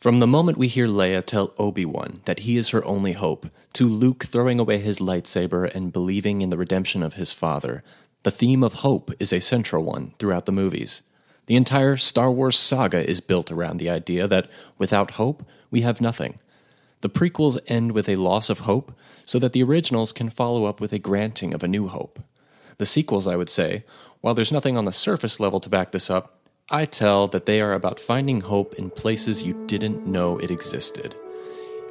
From the moment we hear Leia tell Obi Wan that he is her only hope, to Luke throwing away his lightsaber and believing in the redemption of his father, the theme of hope is a central one throughout the movies. The entire Star Wars saga is built around the idea that without hope, we have nothing. The prequels end with a loss of hope so that the originals can follow up with a granting of a new hope. The sequels, I would say, while there's nothing on the surface level to back this up, I tell that they are about finding hope in places you didn't know it existed.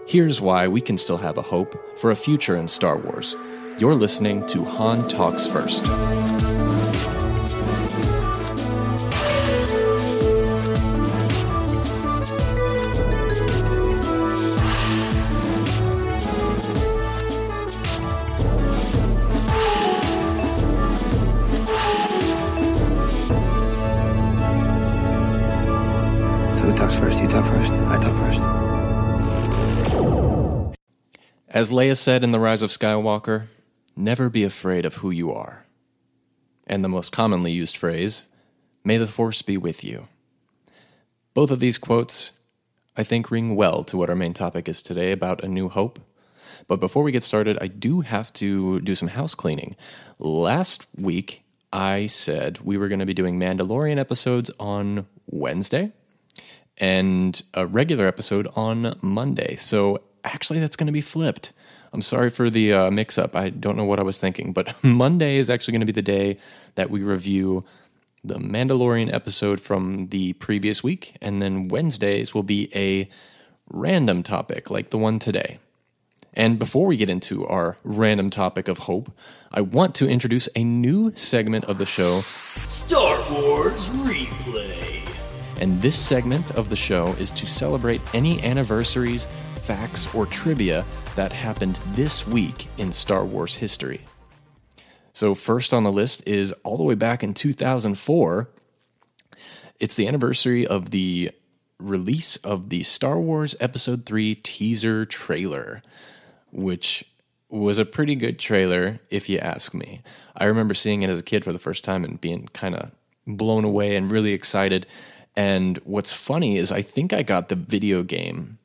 Here's why we can still have a hope for a future in Star Wars. You're listening to Han Talks First. Who talks first? You talk first. I talk first. As Leia said in The Rise of Skywalker, never be afraid of who you are. And the most commonly used phrase, may the Force be with you. Both of these quotes, I think, ring well to what our main topic is today about A New Hope. But before we get started, I do have to do some house cleaning. Last week, I said we were going to be doing Mandalorian episodes on Wednesday and a regular episode on Monday. So actually, that's going to be flipped. I'm sorry for the uh, mix up. I don't know what I was thinking, but Monday is actually going to be the day that we review the Mandalorian episode from the previous week. And then Wednesdays will be a random topic like the one today. And before we get into our random topic of hope, I want to introduce a new segment of the show Star Wars Replay. And this segment of the show is to celebrate any anniversaries, facts, or trivia that happened this week in Star Wars history. So, first on the list is all the way back in 2004. It's the anniversary of the release of the Star Wars Episode 3 teaser trailer, which was a pretty good trailer, if you ask me. I remember seeing it as a kid for the first time and being kind of blown away and really excited. And what's funny is I think I got the video game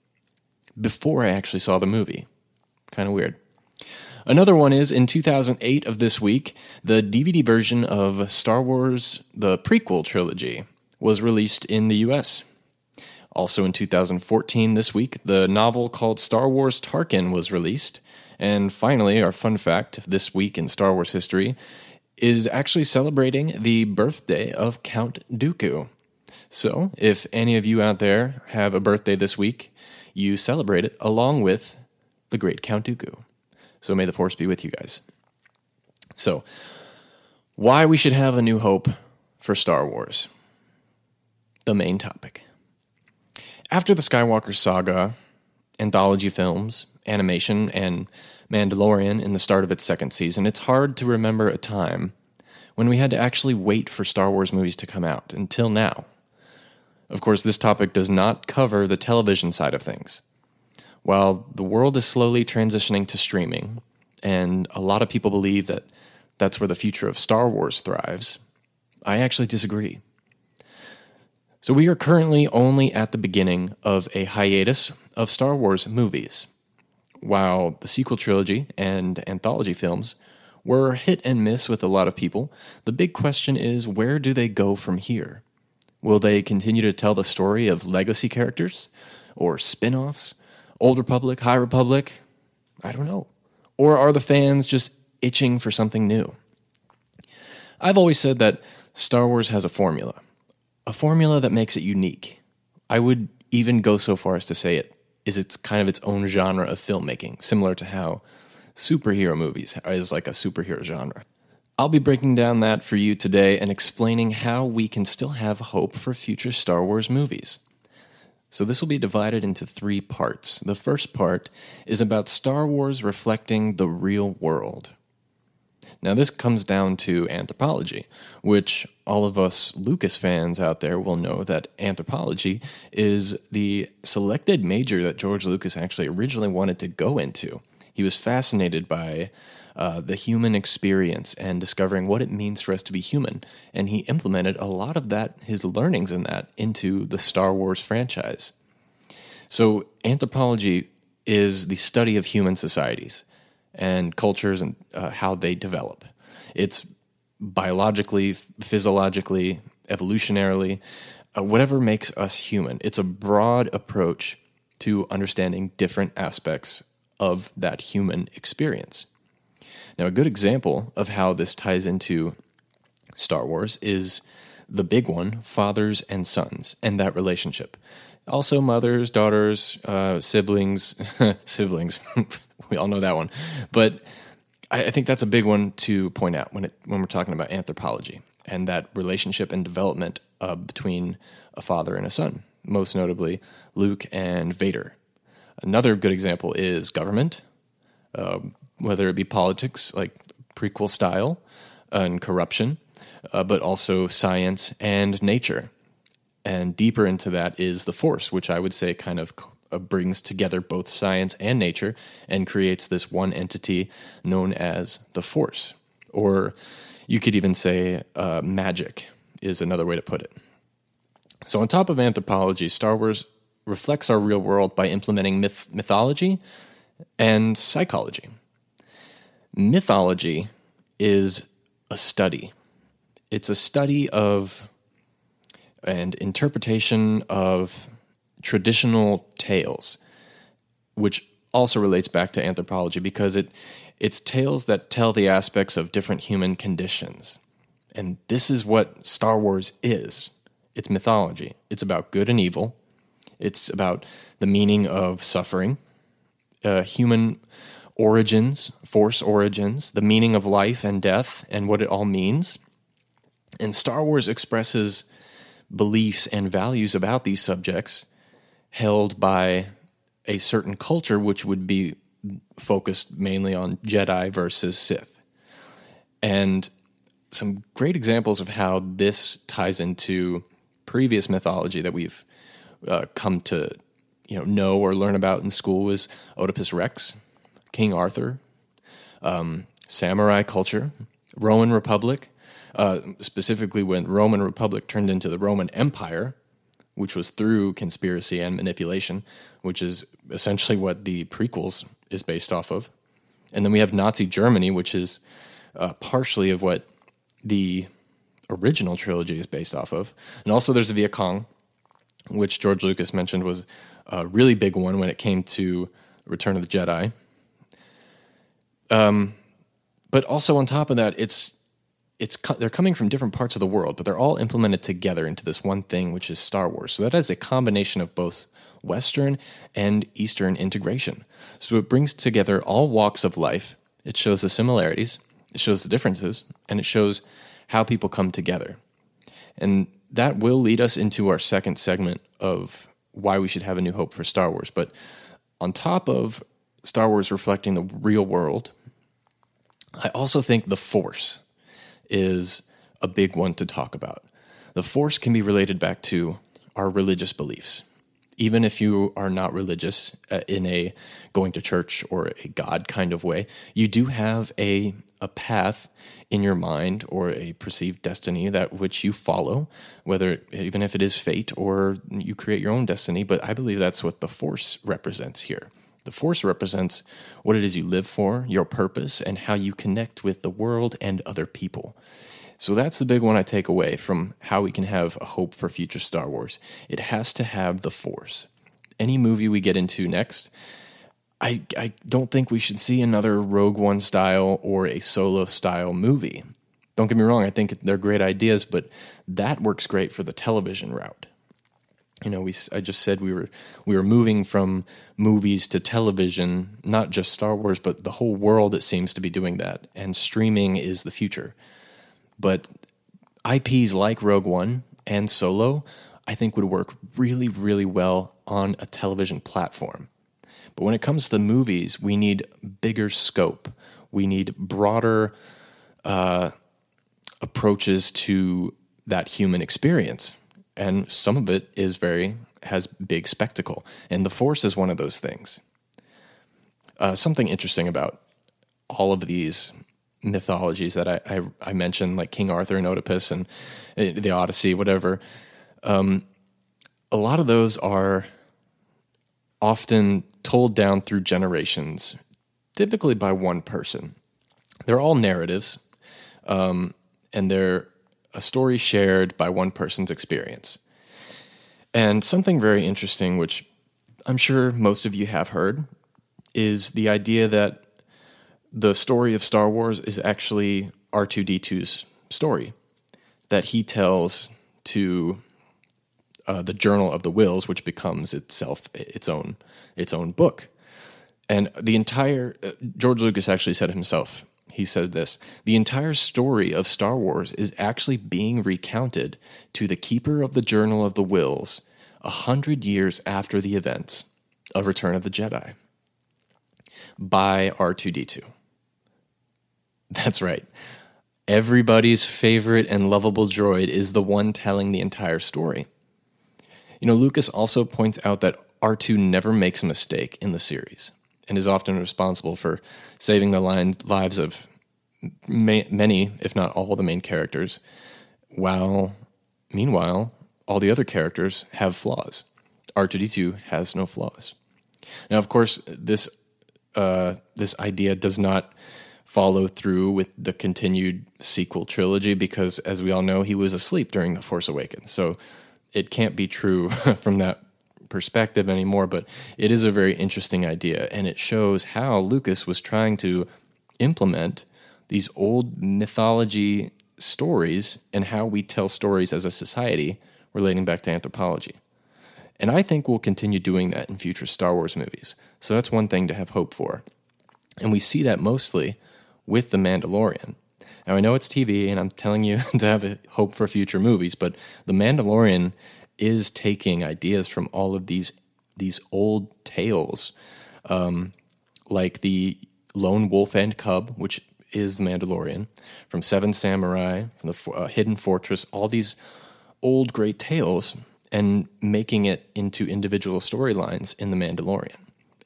before I actually saw the movie. Kind of weird. Another one is in 2008 of this week, the DVD version of Star Wars, the prequel trilogy, was released in the US. Also in 2014, this week, the novel called Star Wars Tarkin was released. And finally, our fun fact this week in Star Wars history is actually celebrating the birthday of Count Dooku. So, if any of you out there have a birthday this week, you celebrate it along with the great Count Dooku. So, may the force be with you guys. So, why we should have a new hope for Star Wars. The main topic. After the Skywalker saga, anthology films, animation, and Mandalorian in the start of its second season, it's hard to remember a time when we had to actually wait for Star Wars movies to come out until now. Of course, this topic does not cover the television side of things. While the world is slowly transitioning to streaming, and a lot of people believe that that's where the future of Star Wars thrives, I actually disagree. So, we are currently only at the beginning of a hiatus of Star Wars movies. While the sequel trilogy and anthology films were hit and miss with a lot of people, the big question is where do they go from here? Will they continue to tell the story of legacy characters or spin offs? Old Republic, High Republic? I don't know. Or are the fans just itching for something new? I've always said that Star Wars has a formula, a formula that makes it unique. I would even go so far as to say it is it's kind of its own genre of filmmaking, similar to how superhero movies is like a superhero genre. I'll be breaking down that for you today and explaining how we can still have hope for future Star Wars movies. So, this will be divided into three parts. The first part is about Star Wars reflecting the real world. Now, this comes down to anthropology, which all of us Lucas fans out there will know that anthropology is the selected major that George Lucas actually originally wanted to go into. He was fascinated by uh, the human experience and discovering what it means for us to be human. And he implemented a lot of that, his learnings in that, into the Star Wars franchise. So, anthropology is the study of human societies and cultures and uh, how they develop. It's biologically, physiologically, evolutionarily, uh, whatever makes us human. It's a broad approach to understanding different aspects of that human experience. Now, a good example of how this ties into Star Wars is the big one fathers and sons and that relationship. Also, mothers, daughters, uh, siblings, siblings. we all know that one. But I, I think that's a big one to point out when, it, when we're talking about anthropology and that relationship and development uh, between a father and a son, most notably Luke and Vader. Another good example is government, uh, whether it be politics, like prequel style, and corruption, uh, but also science and nature. And deeper into that is the Force, which I would say kind of uh, brings together both science and nature and creates this one entity known as the Force. Or you could even say uh, magic is another way to put it. So, on top of anthropology, Star Wars reflects our real world by implementing myth- mythology and psychology. Mythology is a study, it's a study of and interpretation of traditional tales, which also relates back to anthropology because it it's tales that tell the aspects of different human conditions. And this is what Star Wars is. It's mythology. It's about good and evil. It's about the meaning of suffering, uh, human origins, force origins, the meaning of life and death, and what it all means. And Star Wars expresses beliefs and values about these subjects held by a certain culture, which would be focused mainly on Jedi versus Sith. And some great examples of how this ties into previous mythology that we've uh, come to you know know or learn about in school was Oedipus Rex, King Arthur, um, samurai culture, Roman Republic, uh, specifically when Roman Republic turned into the Roman Empire, which was through conspiracy and manipulation, which is essentially what the prequels is based off of. And then we have Nazi Germany, which is uh, partially of what the original trilogy is based off of. And also there's Viet Cong, which George Lucas mentioned was a really big one when it came to Return of the Jedi. Um, but also on top of that, it's it's they're coming from different parts of the world, but they're all implemented together into this one thing, which is Star Wars. So that is a combination of both Western and Eastern integration. So it brings together all walks of life. It shows the similarities, it shows the differences, and it shows how people come together. And that will lead us into our second segment of why we should have a new hope for Star Wars. But on top of Star Wars reflecting the real world, I also think the Force is a big one to talk about. The Force can be related back to our religious beliefs. Even if you are not religious uh, in a going to church or a God kind of way, you do have a, a path in your mind or a perceived destiny that which you follow, whether even if it is fate or you create your own destiny. But I believe that's what the Force represents here. The Force represents what it is you live for, your purpose, and how you connect with the world and other people. So that's the big one I take away from how we can have a hope for future Star Wars. It has to have the Force. Any movie we get into next, I, I don't think we should see another Rogue One style or a solo style movie. Don't get me wrong, I think they're great ideas, but that works great for the television route. You know, we I just said we were we were moving from movies to television, not just Star Wars, but the whole world it seems to be doing that. And streaming is the future. But IPs like Rogue One and Solo, I think would work really, really well on a television platform. But when it comes to the movies, we need bigger scope. We need broader uh, approaches to that human experience. And some of it is very, has big spectacle. And the Force is one of those things. Uh, something interesting about all of these mythologies that I, I, I, mentioned, like King Arthur and Oedipus and uh, the Odyssey, whatever. Um, a lot of those are often told down through generations, typically by one person. They're all narratives, um, and they're a story shared by one person's experience. And something very interesting, which I'm sure most of you have heard, is the idea that the story of Star Wars is actually R2D2's story that he tells to uh, the Journal of the Whills, which becomes itself its own its own book. And the entire uh, George Lucas actually said himself. He says this: the entire story of Star Wars is actually being recounted to the keeper of the Journal of the Whills a hundred years after the events of Return of the Jedi by R2D2. That's right. Everybody's favorite and lovable droid is the one telling the entire story. You know, Lucas also points out that R2 never makes a mistake in the series and is often responsible for saving the lives of many, if not all, the main characters, while, meanwhile, all the other characters have flaws. R2D2 has no flaws. Now, of course, this uh, this idea does not follow through with the continued sequel trilogy because, as we all know, he was asleep during The Force Awakens. So it can't be true from that perspective anymore. But it is a very interesting idea, and it shows how Lucas was trying to implement these old mythology stories and how we tell stories as a society relating back to anthropology. And I think we'll continue doing that in future Star Wars movies. So that's one thing to have hope for. And we see that mostly with The Mandalorian. Now, I know it's TV, and I'm telling you to have hope for future movies, but The Mandalorian is taking ideas from all of these these old tales, um, like the Lone Wolf and Cub, which is The Mandalorian, from Seven Samurai, from the uh, Hidden Fortress, all these old great tales and making it into individual storylines in The Mandalorian.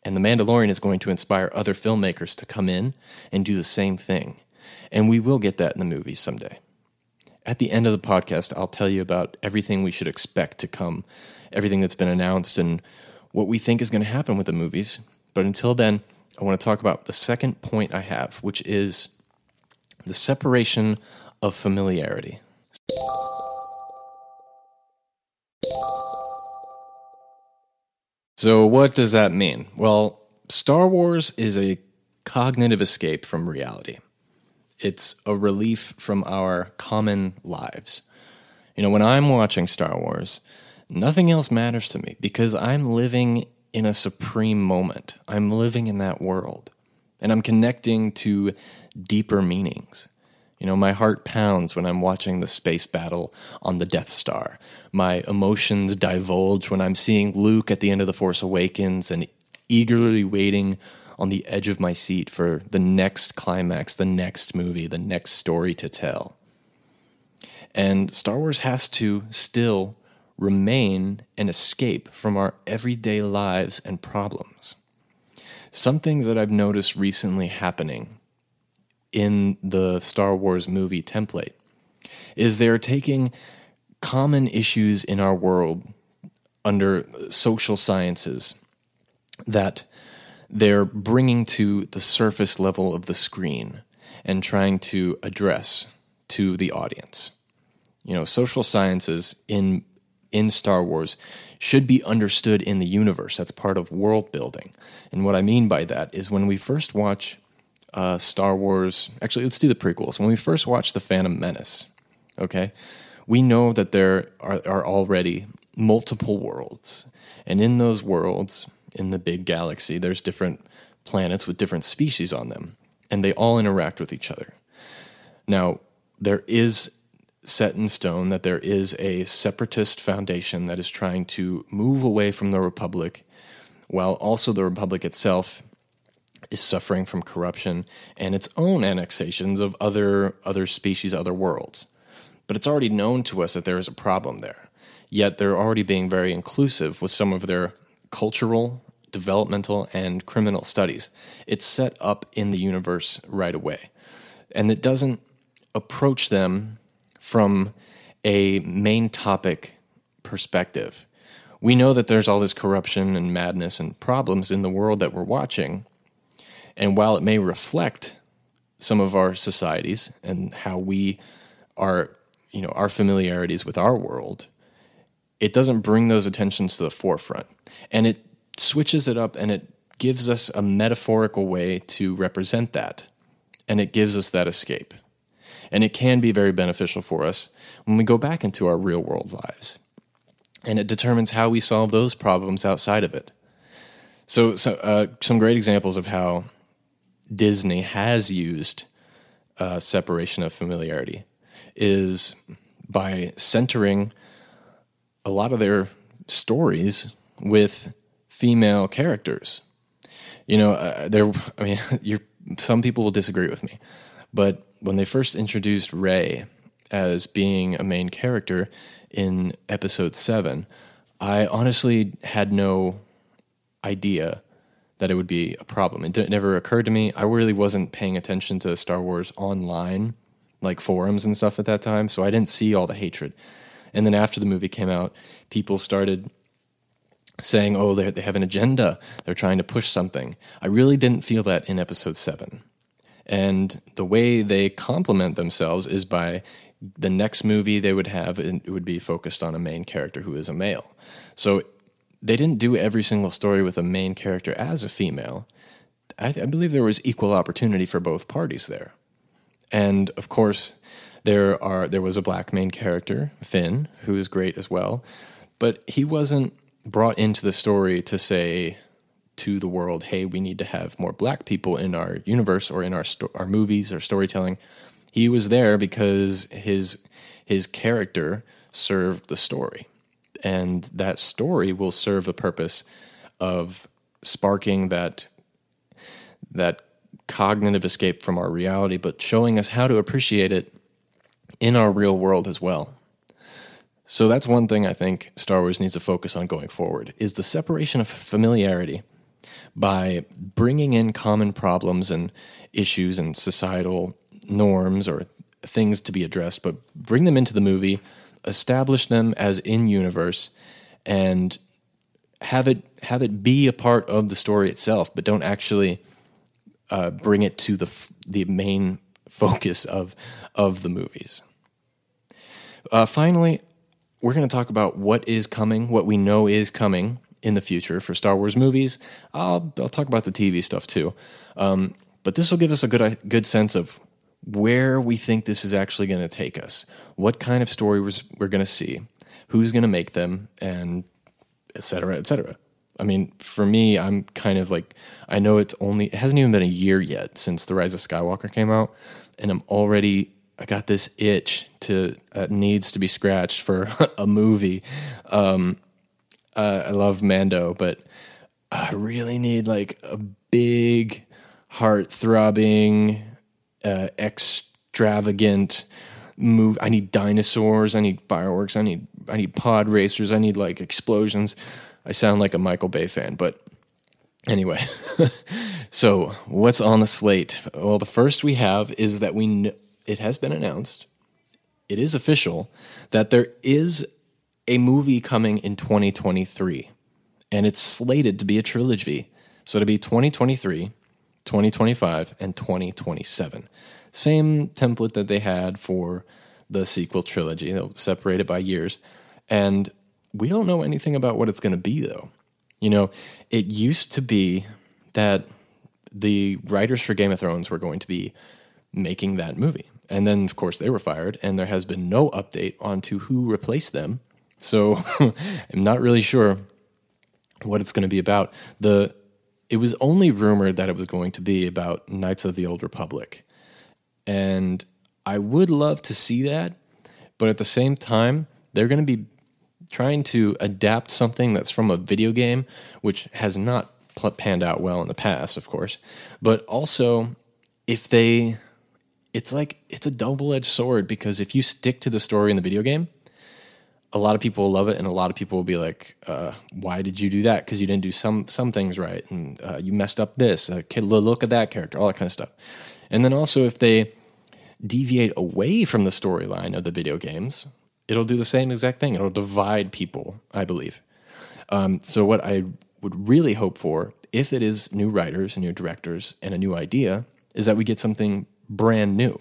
And The Mandalorian is going to inspire other filmmakers to come in and do the same thing. And we will get that in the movies someday. At the end of the podcast, I'll tell you about everything we should expect to come, everything that's been announced, and what we think is going to happen with the movies. But until then, I want to talk about the second point I have, which is the separation of familiarity. So, what does that mean? Well, Star Wars is a cognitive escape from reality. It's a relief from our common lives. You know, when I'm watching Star Wars, nothing else matters to me because I'm living in a supreme moment. I'm living in that world and I'm connecting to deeper meanings. You know, my heart pounds when I'm watching the space battle on the Death Star. My emotions divulge when I'm seeing Luke at the end of The Force Awakens and eagerly waiting on the edge of my seat for the next climax, the next movie, the next story to tell. And Star Wars has to still remain an escape from our everyday lives and problems. Some things that I've noticed recently happening in the Star Wars movie template is they're taking common issues in our world under social sciences that they're bringing to the surface level of the screen and trying to address to the audience. You know, social sciences in in Star Wars should be understood in the universe. That's part of world building. And what I mean by that is when we first watch uh, Star Wars. Actually, let's do the prequels. When we first watch The Phantom Menace, okay, we know that there are, are already multiple worlds. And in those worlds, in the big galaxy, there's different planets with different species on them, and they all interact with each other. Now, there is set in stone that there is a separatist foundation that is trying to move away from the Republic, while also the Republic itself is suffering from corruption and its own annexations of other other species, other worlds. But it's already known to us that there is a problem there. Yet they're already being very inclusive with some of their cultural, developmental, and criminal studies. It's set up in the universe right away. And it doesn't approach them from a main topic perspective we know that there's all this corruption and madness and problems in the world that we're watching. And while it may reflect some of our societies and how we are, you know, our familiarities with our world, it doesn't bring those attentions to the forefront. And it switches it up and it gives us a metaphorical way to represent that. And it gives us that escape. And it can be very beneficial for us when we go back into our real world lives. And it determines how we solve those problems outside of it. So, so uh, some great examples of how Disney has used uh, separation of familiarity is by centering a lot of their stories with female characters. You know, uh, there. I mean, you're, some people will disagree with me, but when they first introduced Rey as being a main character in Episode Seven, I honestly had no idea that it would be a problem. It, it never occurred to me. I really wasn't paying attention to Star Wars online, like forums and stuff at that time, so I didn't see all the hatred. And then after the movie came out, people started saying, oh, they have an agenda. They're trying to push something. I really didn't feel that in episode seven. And the way they complement themselves is by the next movie they would have, it would be focused on a main character who is a male. So they didn't do every single story with a main character as a female. I, I believe there was equal opportunity for both parties there. And of course, there are there was a black main character, Finn, who is great as well, but he wasn't brought into the story to say to the world, "Hey, we need to have more black people in our universe or in our sto- our movies or storytelling." He was there because his his character served the story, and that story will serve the purpose of sparking that that cognitive escape from our reality, but showing us how to appreciate it in our real world as well. So that's one thing I think Star Wars needs to focus on going forward is the separation of familiarity by bringing in common problems and issues and societal norms or things to be addressed, but bring them into the movie, establish them as in universe, and have it have it be a part of the story itself, but don't actually uh, bring it to the the main focus of of the movies. Uh, finally, we're going to talk about what is coming, what we know is coming in the future for Star Wars movies. I'll, I'll talk about the TV stuff too. Um, but this will give us a good, good sense of where we think this is actually going to take us, what kind of stories we're going to see, who's going to make them, and et cetera, et cetera. I mean, for me, I'm kind of like, I know it's only, it hasn't even been a year yet since The Rise of Skywalker came out, and I'm already I got this itch to uh, needs to be scratched for a movie. Um, uh, I love Mando, but I really need like a big, heart throbbing, uh, extravagant move. I need dinosaurs. I need fireworks. I need I need pod racers. I need like explosions. I sound like a Michael Bay fan, but anyway. so what's on the slate? Well, the first we have is that we. Kn- it has been announced, it is official, that there is a movie coming in 2023. And it's slated to be a trilogy. So to be 2023, 2025, and 2027. Same template that they had for the sequel trilogy. They'll separate it by years. And we don't know anything about what it's going to be, though. You know, it used to be that the writers for Game of Thrones were going to be making that movie. And then, of course, they were fired, and there has been no update on to who replaced them. So I'm not really sure what it's going to be about. The it was only rumored that it was going to be about Knights of the Old Republic, and I would love to see that, but at the same time, they're going to be trying to adapt something that's from a video game, which has not panned out well in the past, of course. But also, if they it's like it's a double-edged sword because if you stick to the story in the video game a lot of people will love it and a lot of people will be like uh, why did you do that? Because you didn't do some some things right and uh, you messed up this uh, look at that character all that kind of stuff. And then also if they deviate away from the storyline of the video games it'll do the same exact thing. It'll divide people i believe. Um, so, what I would really hope for, if it is new writers, and new directors, and a new idea, is that we get something brand new.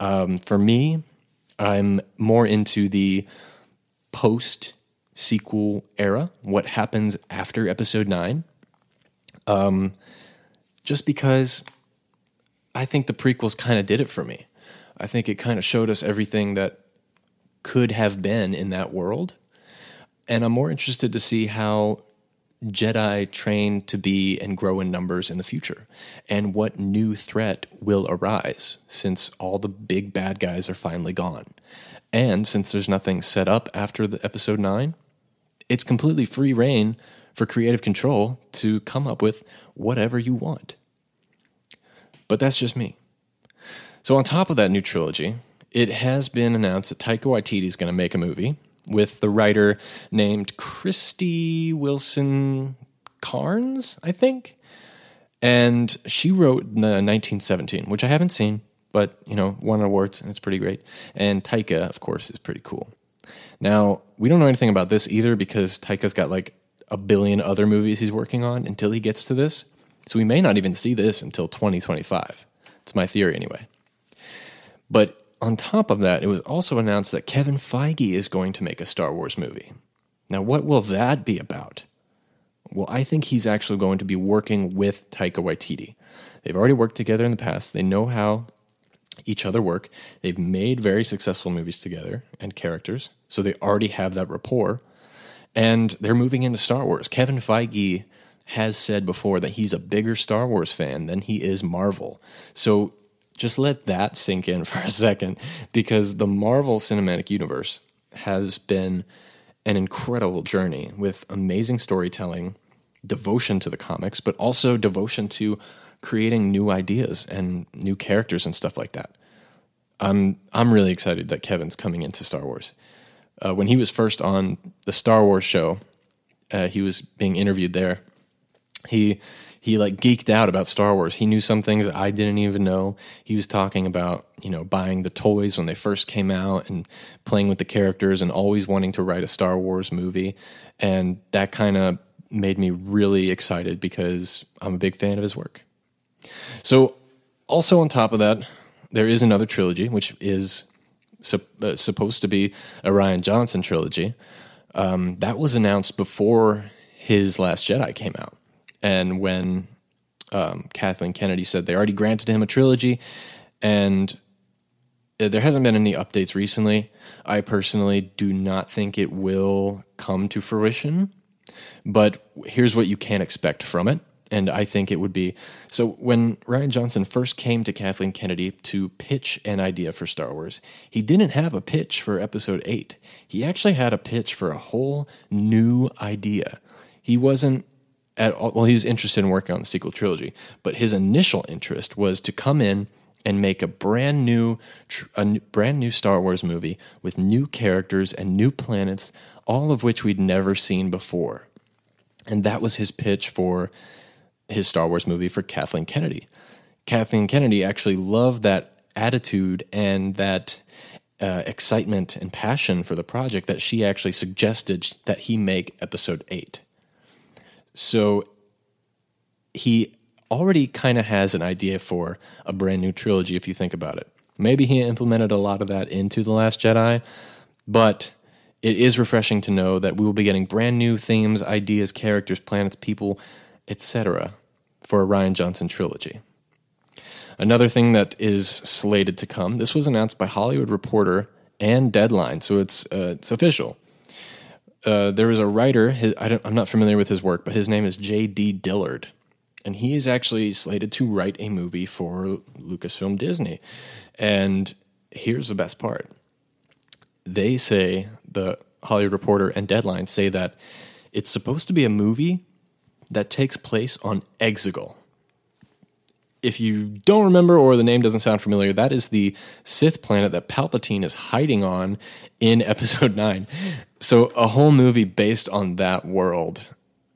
Um, for me, I'm more into the post sequel era, what happens after episode nine. Um, just because I think the prequels kind of did it for me. I think it kind of showed us everything that could have been in that world. And I'm more interested to see how Jedi train to be and grow in numbers in the future, and what new threat will arise since all the big bad guys are finally gone. And since there's nothing set up after the episode 9, it's completely free rein for creative control to come up with whatever you want. But that's just me. So, on top of that new trilogy, it has been announced that Taika Waititi is going to make a movie with the writer named Krysty Wilson Carnes, I think. And she wrote the 1917, which I haven't seen, but you know, won awards and it's pretty great. And Taika, of course, is pretty cool. Now, we don't know anything about this either because Taika's got like a billion other movies he's working on until he gets to this. So we may not even see this until 2025. It's my theory anyway. But on top of that, it was also announced that Kevin Feige is going to make a Star Wars movie. Now, what will that be about? Well, I think he's actually going to be working with Taika Waititi. They've already worked together in the past. They know how each other work. They've made very successful movies together and characters, so they already have that rapport. And they're moving into Star Wars. Kevin Feige has said before that he's a bigger Star Wars fan than he is Marvel. So just let that sink in for a second because the Marvel Cinematic Universe has been an incredible journey with amazing storytelling, devotion to the comics, but also devotion to creating new ideas and new characters and stuff like that. I'm I'm really excited that Kevin's coming into Star Wars. Uh, when he was first on the Star Wars show, uh, he was being interviewed there. He he like geeked out about Star Wars. He knew some things that I didn't even know. He was talking about, you know, buying the toys when they first came out and playing with the characters and always wanting to write a Star Wars movie. And that kind of made me really excited because I'm a big fan of his work. So, also on top of that, there is another trilogy, which is uh, supposed to be a Rian Johnson trilogy. Um, that was announced before his Last Jedi came out. And when um, Kathleen Kennedy said they already granted him a trilogy, and uh, there hasn't been any updates recently. I personally do not think it will come to fruition, but here's what you can expect from it. And I think it would be so when Rian Johnson first came to Kathleen Kennedy to pitch an idea for Star Wars, he didn't have a pitch for episode eight. He actually had a pitch for a whole new idea. He wasn't at all, well, he was interested in working on the sequel trilogy, but his initial interest was to come in and make a brand new, a brand new Star Wars movie with new characters and new planets, all of which we'd never seen before. And that was his pitch for his Star Wars movie for Kathleen Kennedy. Kathleen Kennedy actually loved that attitude and that uh, excitement and passion for the project that she actually suggested that he make episode 8. So he already kind of has an idea for a brand new trilogy if you think about it. Maybe he implemented a lot of that into The Last Jedi, but it is refreshing to know that we will be getting brand new themes, ideas, characters, planets, people, etc. for a Rian Johnson trilogy. Another thing that is slated to come, this was announced by Hollywood Reporter and Deadline, so it's uh, it's official. Uh, there is a writer. His, I am not familiar with his work, but his name is J.D. Dillard, and he is actually slated to write a movie for Lucasfilm Disney. And here's the best part: they say the Hollywood Reporter and Deadline say that it's supposed to be a movie that takes place on Exegol if you don't remember or the name doesn't sound familiar, that is the Sith planet that Palpatine is hiding on in episode 9. So, a whole movie based on that world.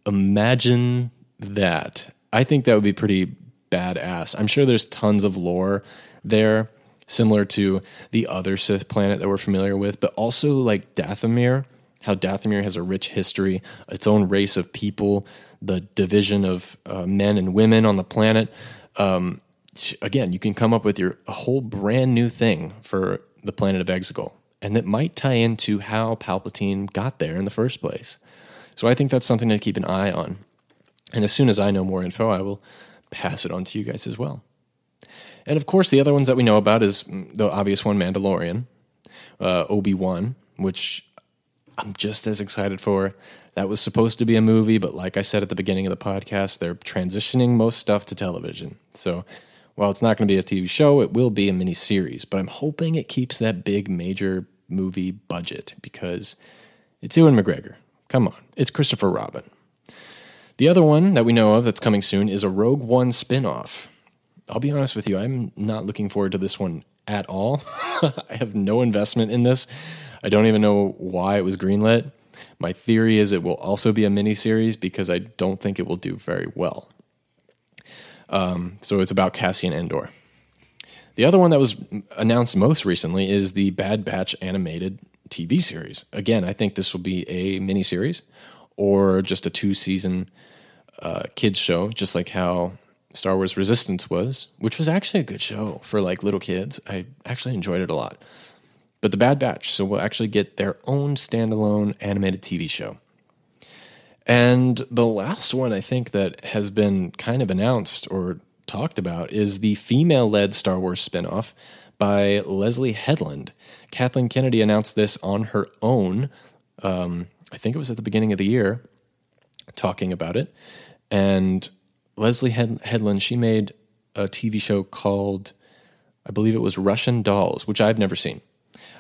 Imagine that. I think that would be pretty badass. I'm sure there's tons of lore there, similar to the other Sith planet that we're familiar with, but also like Dathomir how Dathomir has a rich history, its own race of people, the division of uh, men and women on the planet. Um, again, you can come up with your whole brand new thing for the planet of Exegol, and that might tie into how Palpatine got there in the first place. So I think that's something to keep an eye on. And as soon as I know more info, I will pass it on to you guys as well. And of course, the other ones that we know about is the obvious one, Mandalorian, uh, Obi Wan, which I'm just as excited for. That was supposed to be a movie, but like I said at the beginning of the podcast, they're transitioning most stuff to television. So while it's not going to be a TV show, it will be a mini series. But I'm hoping it keeps that big major movie budget because it's Ewan McGregor. Come on, it's Christopher Robin. The other one that we know of that's coming soon is a Rogue One spinoff. I'll be honest with you, I'm not looking forward to this one at all. I have no investment in this. I don't even know why it was greenlit. My theory is it will also be a miniseries because I don't think it will do very well. Um, so it's about Cassian Andor. The other one that was announced most recently is the Bad Batch animated TV series. Again, I think this will be a miniseries or just a two season uh, kids show, just like how Star Wars Resistance was, which was actually a good show for like little kids. I actually enjoyed it a lot. But the Bad Batch, so we'll actually get their own standalone animated TV show. And the last one I think that has been kind of announced or talked about is the female led Star Wars spinoff by Leslie Headland. Kathleen Kennedy announced this on her own. Um, I think it was at the beginning of the year, talking about it. And Leslie Headland, she made a TV show called, I believe it was Russian Dolls, which I've never seen.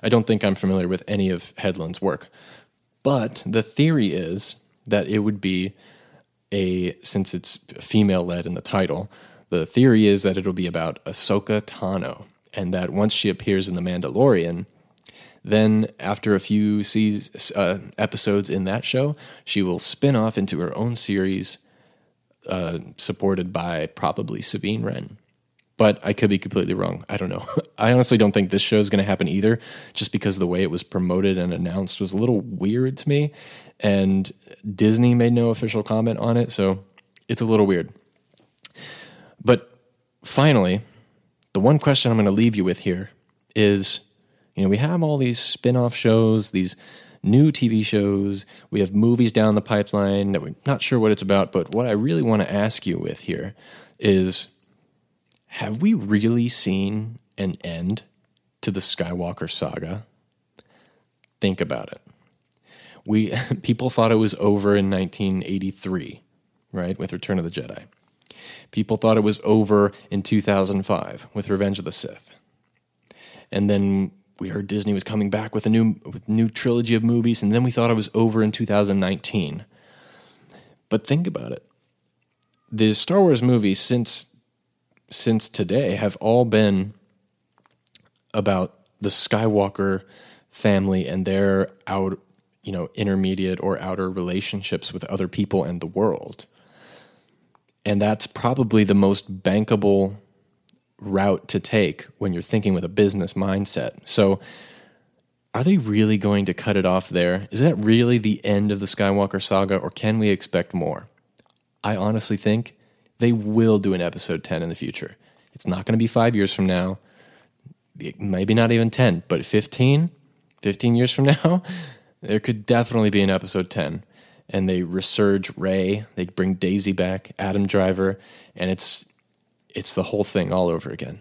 I don't think I'm familiar with any of Headland's work. But the theory is that it would be a, since it's female led in the title, the theory is that it'll be about Ahsoka Tano, and that once she appears in The Mandalorian, then after a few uh, episodes in that show, she will spin off into her own series uh, supported by probably Sabine Wren. But I could be completely wrong. I don't know. I honestly don't think this show is going to happen either, just because the way it was promoted and announced was a little weird to me. And Disney made no official comment on it, so it's a little weird. But finally, the one question I'm going to leave you with here is you know, we have all these spin off shows, these new TV shows. We have movies down the pipeline that we're not sure what it's about. But what I really want to ask you with here is have we really seen an end to the Skywalker saga? Think about it. We people thought it was over in 1983, right, with Return of the Jedi. People thought it was over in 2005 with Revenge of the Sith. And then we heard Disney was coming back with a new with new trilogy of movies, and then we thought it was over in 2019. But think about it: the Star Wars movies since since today have all been about the Skywalker family and their out, you know, intermediate or outer relationships with other people and the world. And that's probably the most bankable route to take when you're thinking with a business mindset. So, are they really going to cut it off there? Is that really the end of the Skywalker saga, or can we expect more? I honestly think they will do an episode 10 in the future. It's not going to be five years from now, maybe not even 10, but 15, 15 years from now, there could definitely be an episode 10. And they resurge Rey, they bring Daisy back, Adam Driver, and it's it's the whole thing all over again.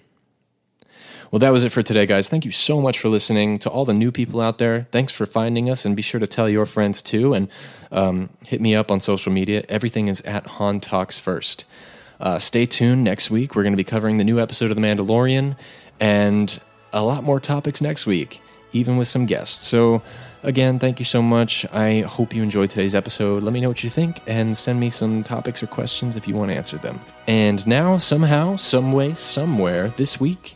Well, that was it for today, guys. Thank you so much for listening. To all the new people out there, thanks for finding us, and be sure to tell your friends too. And um, hit me up on social media. Everything is at Han Talks First. Uh, stay tuned next week. We're going to be covering the new episode of The Mandalorian and a lot more topics next week, even with some guests. So, Again, thank you so much. I hope you enjoyed today's episode. Let me know what you think and send me some topics or questions if you want to answer them. And now, somehow, someway, somewhere this week,